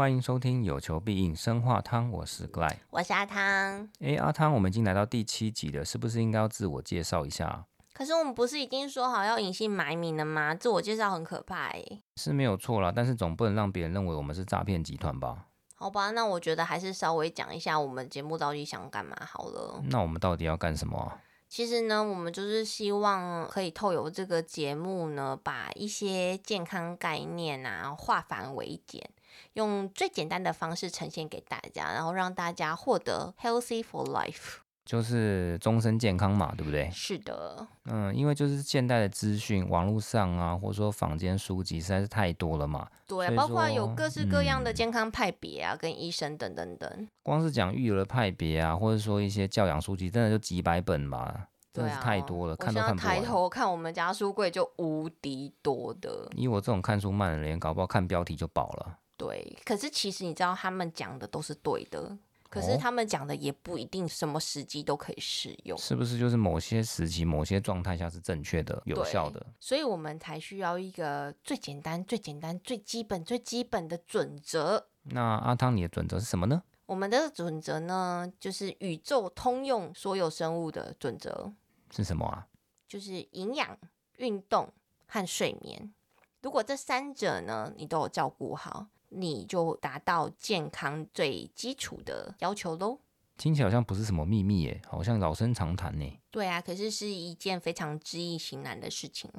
欢迎收听有求必应生化汤，我是 Gly，我是阿汤。哎，阿汤，我们已经来到第七集了，是不是应该要自我介绍一下？可是我们不是已经说好要隐姓埋名了吗？自我介绍很可怕哎。是没有错啦，但是总不能让别人认为我们是诈骗集团吧？好吧，那我觉得还是稍微讲一下我们节目到底想干嘛好了。那我们到底要干什么？其实呢，我们就是希望可以透由这个节目呢，把一些健康概念啊化繁为简。用最简单的方式呈现给大家，然后让大家获得 healthy for life，就是终身健康嘛，对不对？是的，嗯，因为就是现代的资讯，网络上啊，或者说坊间书籍实在是太多了嘛。对，包括有各式各样的健康派别啊，嗯、跟医生等等等。光是讲育儿的派别啊，或者说一些教养书籍，真的就几百本吧。真的是太多了，啊、看都看不完。抬头看我们家书柜就无敌多的。以我这种看书慢的人，搞不好看标题就饱了。对，可是其实你知道，他们讲的都是对的，可是他们讲的也不一定什么时机都可以适用，是不是？就是某些时期、某些状态下是正确的、有效的，所以我们才需要一个最简单、最简单、最基本、最基本的准则。那阿汤，你的准则是什么呢？我们的准则呢，就是宇宙通用所有生物的准则是什么啊？就是营养、运动和睡眠。如果这三者呢，你都有照顾好。你就达到健康最基础的要求喽。听起来好像不是什么秘密耶，好像老生常谈呢。对啊，可是是一件非常知易行难的事情。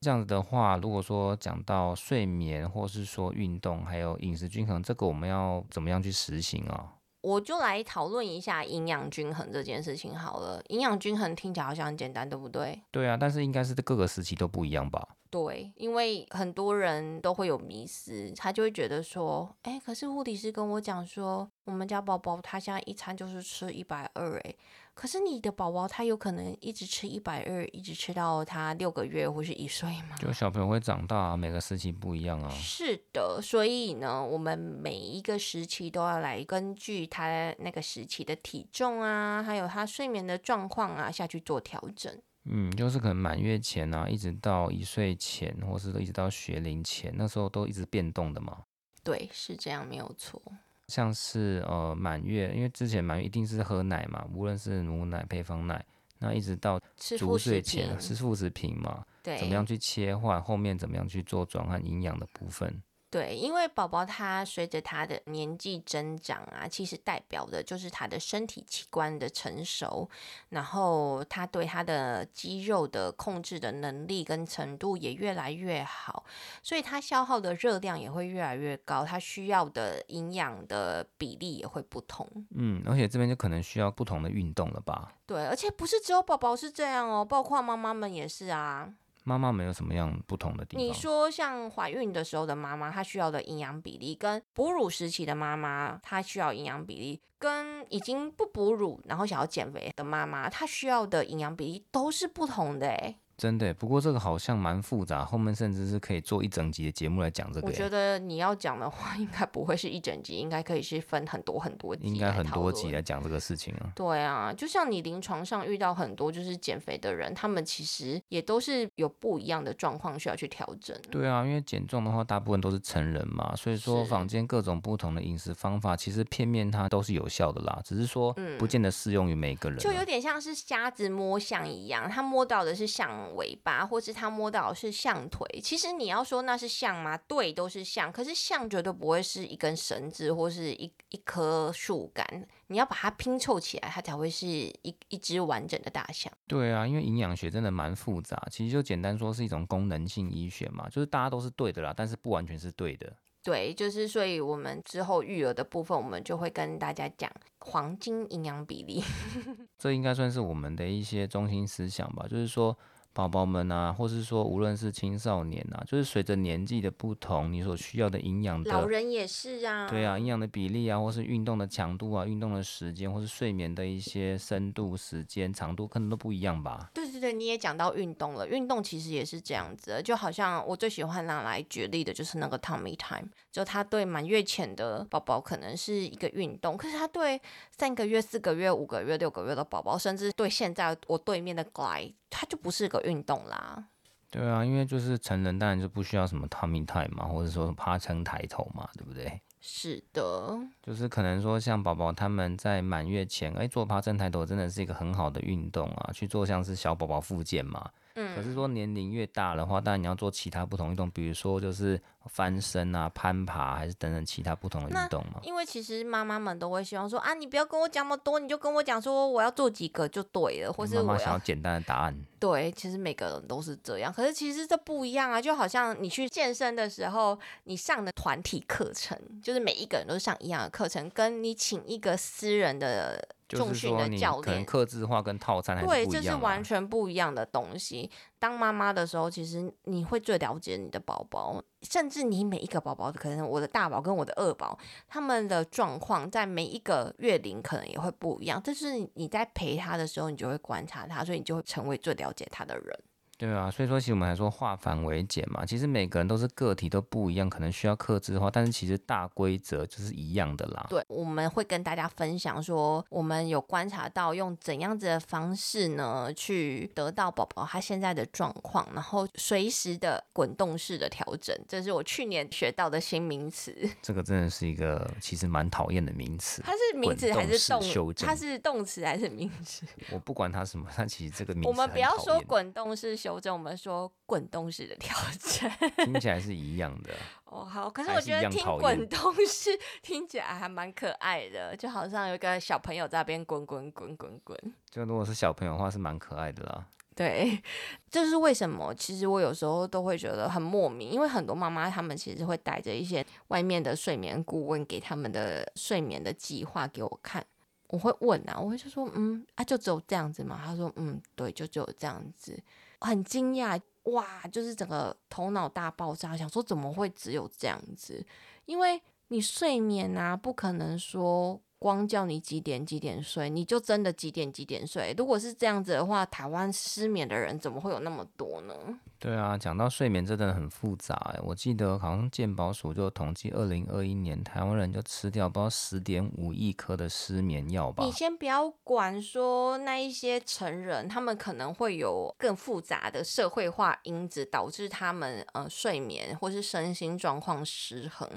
这样子的话，如果说讲到睡眠，或是说运动，还有饮食均衡，这个我们要怎么样去实行啊？我就来讨论一下营养均衡这件事情好了。营养均衡听起来好像很简单，对不对？对啊，但是应该是各个时期都不一样吧？对，因为很多人都会有迷失，他就会觉得说，哎，可是护理师跟我讲说，我们家宝宝他现在一餐就是吃一百二，哎，可是你的宝宝他有可能一直吃一百二，一直吃到他六个月或是一岁吗？就小朋友会长大，啊每个时期不一样啊。是的，所以呢，我们每一个时期都要来根据他那个时期的体重啊，还有他睡眠的状况啊，下去做调整。嗯，就是可能满月前啊，一直到一岁前，或是一直到学龄前，那时候都一直变动的嘛。对，是这样，没有错。像是呃满月，因为之前满月一定是喝奶嘛，无论是母奶、配方奶，那一直到足岁前吃副食品嘛，对，怎么样去切换，后面怎么样去做转换营养的部分。对，因为宝宝他随着他的年纪增长啊，其实代表的就是他的身体器官的成熟，然后他对他的肌肉的控制的能力跟程度也越来越好，所以他消耗的热量也会越来越高，他需要的营养的比例也会不同。嗯，而且这边就可能需要不同的运动了吧？对，而且不是只有宝宝是这样哦，包括妈妈们也是啊。妈妈没有什么样不同的地方？你说像怀孕的时候的妈妈，她需要的营养比例，跟哺乳时期的妈妈，她需要营养比例，跟已经不哺乳然后想要减肥的妈妈，她需要的营养比例都是不同的诶。真的，不过这个好像蛮复杂，后面甚至是可以做一整集的节目来讲这个。我觉得你要讲的话，应该不会是一整集，应该可以是分很多很多集，应该很多集来讲这个事情啊。对啊，就像你临床上遇到很多就是减肥的人，他们其实也都是有不一样的状况需要去调整。对啊，因为减重的话，大部分都是成人嘛，所以说坊间各种不同的饮食方法，其实片面它都是有效的啦，只是说不见得适用于每个人。就有点像是瞎子摸象一样，他摸到的是象尾巴，或是他摸到的是象腿，其实你要说那是象吗？对，都是象。可是象绝对不会是一根绳子或是一一棵树干，你要把它拼凑起来，它才会是一一只完整的大象。对啊，因为营养学真的蛮复杂，其实就简单说是一种功能性医学嘛，就是大家都是对的啦，但是不完全是对的。对，就是所以我们之后育儿的部分，我们就会跟大家讲黄金营养比例。这应该算是我们的一些中心思想吧，就是说。宝宝们啊，或是说无论是青少年啊，就是随着年纪的不同，你所需要的营养的，老人也是啊，对啊，营养的比例啊，或是运动的强度啊，运动的时间，或是睡眠的一些深度、时间、长度，可能都不一样吧。对对对，你也讲到运动了，运动其实也是这样子，就好像我最喜欢拿来举例的就是那个 Tummy Time，就他对满月前的宝宝可能是一个运动，可是他对三个月、四个月、五个月、六个月的宝宝，甚至对现在我对面的 Gly。他就不是个运动啦。对啊，因为就是成人当然就不需要什么 tummy time 嘛，或者说趴撑抬头嘛，对不对？是的，就是可能说像宝宝他们在满月前，哎，做趴正抬头真的是一个很好的运动啊，去做像是小宝宝复健嘛。嗯，可是说年龄越大的话，当然你要做其他不同运动，比如说就是翻身啊、攀爬，还是等等其他不同的运动嘛。因为其实妈妈们都会希望说啊，你不要跟我讲那么多，你就跟我讲说我要做几个就对了，或是我想要简单的答案。对，其实每个人都是这样，可是其实这不一样啊，就好像你去健身的时候，你上的团体课程，就是每一个人都是上一样的课程，跟你请一个私人的。重训的教练，可能克制化跟套餐。对，这是完全不一样的东西。当妈妈的时候，其实你会最了解你的宝宝，甚至你每一个宝宝，可能我的大宝跟我的二宝，他们的状况在每一个月龄可能也会不一样。但是你在陪他的时候，你就会观察他，所以你就会成为最了解他的人。对啊，所以说其实我们还说化繁为简嘛，其实每个人都是个体，都不一样，可能需要克制化，但是其实大规则就是一样的啦。对，我们会跟大家分享说，我们有观察到用怎样子的方式呢，去得到宝宝他现在的状况，然后随时的滚动式的调整，这是我去年学到的新名词。这个真的是一个其实蛮讨厌的名词。它是名词还是动词？它是动词还是名词？我不管它什么，它其实这个名词。我们不要说滚动式。纠正我们说滚动式的调整，听起来是一样的哦。好，可是我觉得听滚动式 听起来还蛮可爱的，就好像有一个小朋友在那边滚滚滚滚滚。就如果是小朋友的话，是蛮可爱的啦。对，这是为什么？其实我有时候都会觉得很莫名，因为很多妈妈她们其实会带着一些外面的睡眠顾问给他们的睡眠的计划给我看。我会问啊，我会就说，嗯，啊，就只有这样子吗？他说，嗯，对，就只有这样子。很惊讶哇，就是整个头脑大爆炸，想说怎么会只有这样子？因为你睡眠啊，不可能说。光叫你几点几点睡，你就真的几点几点睡。如果是这样子的话，台湾失眠的人怎么会有那么多呢？对啊，讲到睡眠真的很复杂哎。我记得好像健保署就统计，二零二一年台湾人就吃掉不知道十点五亿颗的失眠药吧。你先不要管说那一些成人，他们可能会有更复杂的社会化因子，导致他们呃睡眠或是身心状况失衡。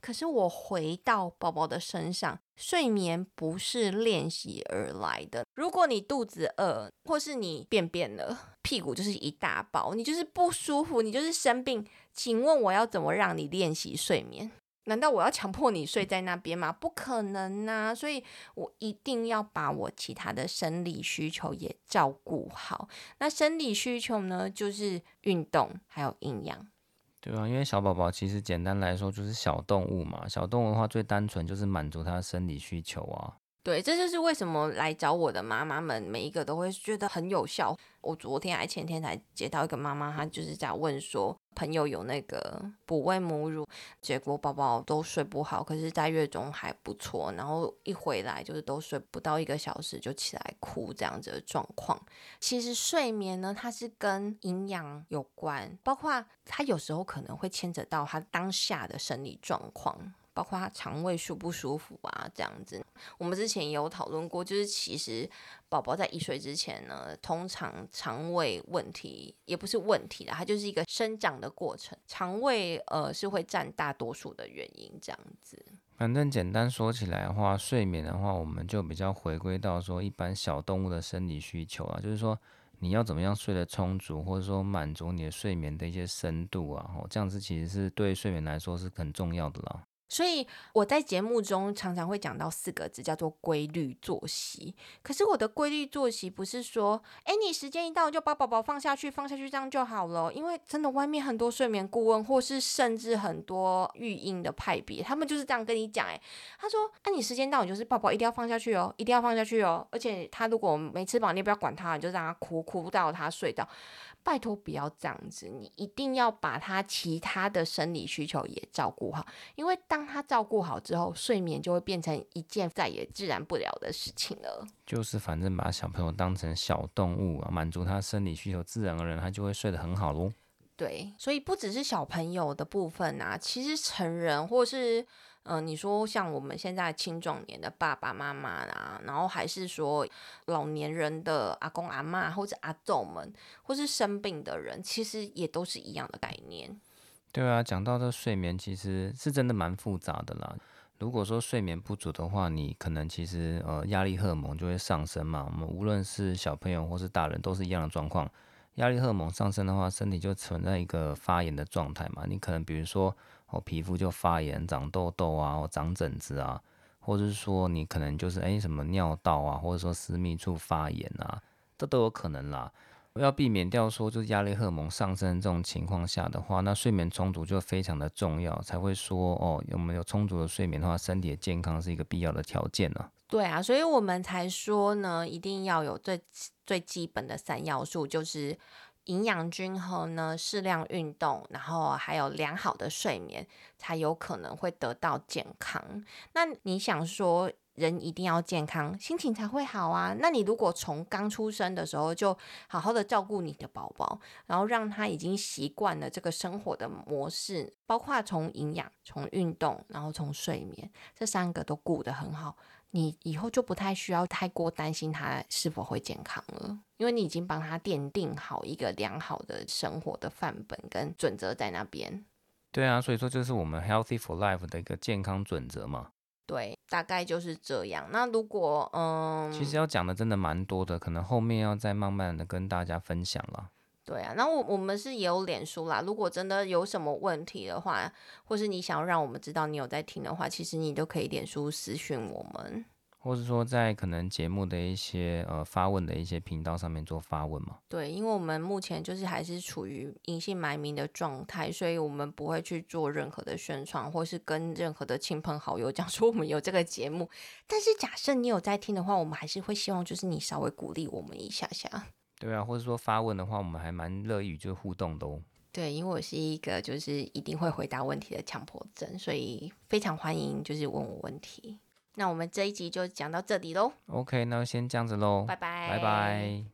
可是我回到宝宝的身上。睡眠不是练习而来的。如果你肚子饿，或是你便便了，屁股就是一大包，你就就是不舒服，你就是生病。请问我要怎么让你练习睡眠？难道我要强迫你睡在那边吗？不可能啊！所以我一定要把我其他的生理需求也照顾好。那生理需求呢，就是运动还有营养。对啊，因为小宝宝其实简单来说就是小动物嘛，小动物的话最单纯就是满足它的生理需求啊。对，这就是为什么来找我的妈妈们每一个都会觉得很有效。我昨天还前天才接到一个妈妈，她就是在问说，朋友有那个哺喂母乳，结果宝宝都睡不好，可是在月中还不错，然后一回来就是都睡不到一个小时就起来哭这样子的状况。其实睡眠呢，它是跟营养有关，包括它有时候可能会牵扯到他当下的生理状况。包括他肠胃舒不舒服啊，这样子，我们之前也有讨论过，就是其实宝宝在一岁之前呢，通常肠胃问题也不是问题啦，它就是一个生长的过程，肠胃呃是会占大多数的原因，这样子。反正简单说起来的话，睡眠的话，我们就比较回归到说一般小动物的生理需求啊，就是说你要怎么样睡得充足，或者说满足你的睡眠的一些深度啊，哦，这样子其实是对睡眠来说是很重要的啦。所以我在节目中常常会讲到四个字，叫做规律作息。可是我的规律作息不是说，哎，你时间一到就把宝宝放下去，放下去这样就好了。因为真的外面很多睡眠顾问，或是甚至很多育婴的派别，他们就是这样跟你讲，哎，他说，那，你时间到，你就是宝宝一定要放下去哦，一定要放下去哦。而且他如果没吃饱，你也不要管他，你就让他哭，哭到他睡到。拜托不要这样子，你一定要把他其他的生理需求也照顾好，因为当他照顾好之后，睡眠就会变成一件再也自然不了的事情了。就是反正把小朋友当成小动物啊，满足他生理需求，自然而然他就会睡得很好喽。对，所以不只是小朋友的部分啊，其实成人或是。嗯、呃，你说像我们现在青壮年的爸爸妈妈啦，然后还是说老年人的阿公阿嬷或者阿祖们，或是生病的人，其实也都是一样的概念。对啊，讲到这睡眠，其实是真的蛮复杂的啦。如果说睡眠不足的话，你可能其实呃压力荷尔蒙就会上升嘛。我们无论是小朋友或是大人都是一样的状况。压力荷尔蒙上升的话，身体就存在一个发炎的状态嘛。你可能比如说哦皮肤就发炎、长痘痘啊、或长疹子啊，或者是说你可能就是诶什么尿道啊，或者说私密处发炎啊，这都有可能啦。要避免掉说，就是压力荷尔蒙上升这种情况下的话，那睡眠充足就非常的重要，才会说哦，有没有充足的睡眠的话，身体的健康是一个必要的条件呢、啊。对啊，所以我们才说呢，一定要有最最基本的三要素，就是营养均衡呢，适量运动，然后还有良好的睡眠，才有可能会得到健康。那你想说？人一定要健康，心情才会好啊。那你如果从刚出生的时候就好好的照顾你的宝宝，然后让他已经习惯了这个生活的模式，包括从营养、从运动，然后从睡眠，这三个都顾得很好，你以后就不太需要太过担心他是否会健康了，因为你已经帮他奠定好一个良好的生活的范本跟准则在那边。对啊，所以说这是我们 Healthy for Life 的一个健康准则嘛。对，大概就是这样。那如果嗯，其实要讲的真的蛮多的，可能后面要再慢慢的跟大家分享了。对啊，那我我们是也有脸书啦。如果真的有什么问题的话，或是你想要让我们知道你有在听的话，其实你都可以脸书私讯我们。或者说，在可能节目的一些呃发问的一些频道上面做发问嘛？对，因为我们目前就是还是处于隐姓埋名的状态，所以我们不会去做任何的宣传，或是跟任何的亲朋好友 讲说我们有这个节目。但是假设你有在听的话，我们还是会希望就是你稍微鼓励我们一下下。对啊，或者说发问的话，我们还蛮乐意就互动的哦。对，因为我是一个就是一定会回答问题的强迫症，所以非常欢迎就是问我问题。那我们这一集就讲到这里喽。OK，那先这样子喽。拜拜。拜拜。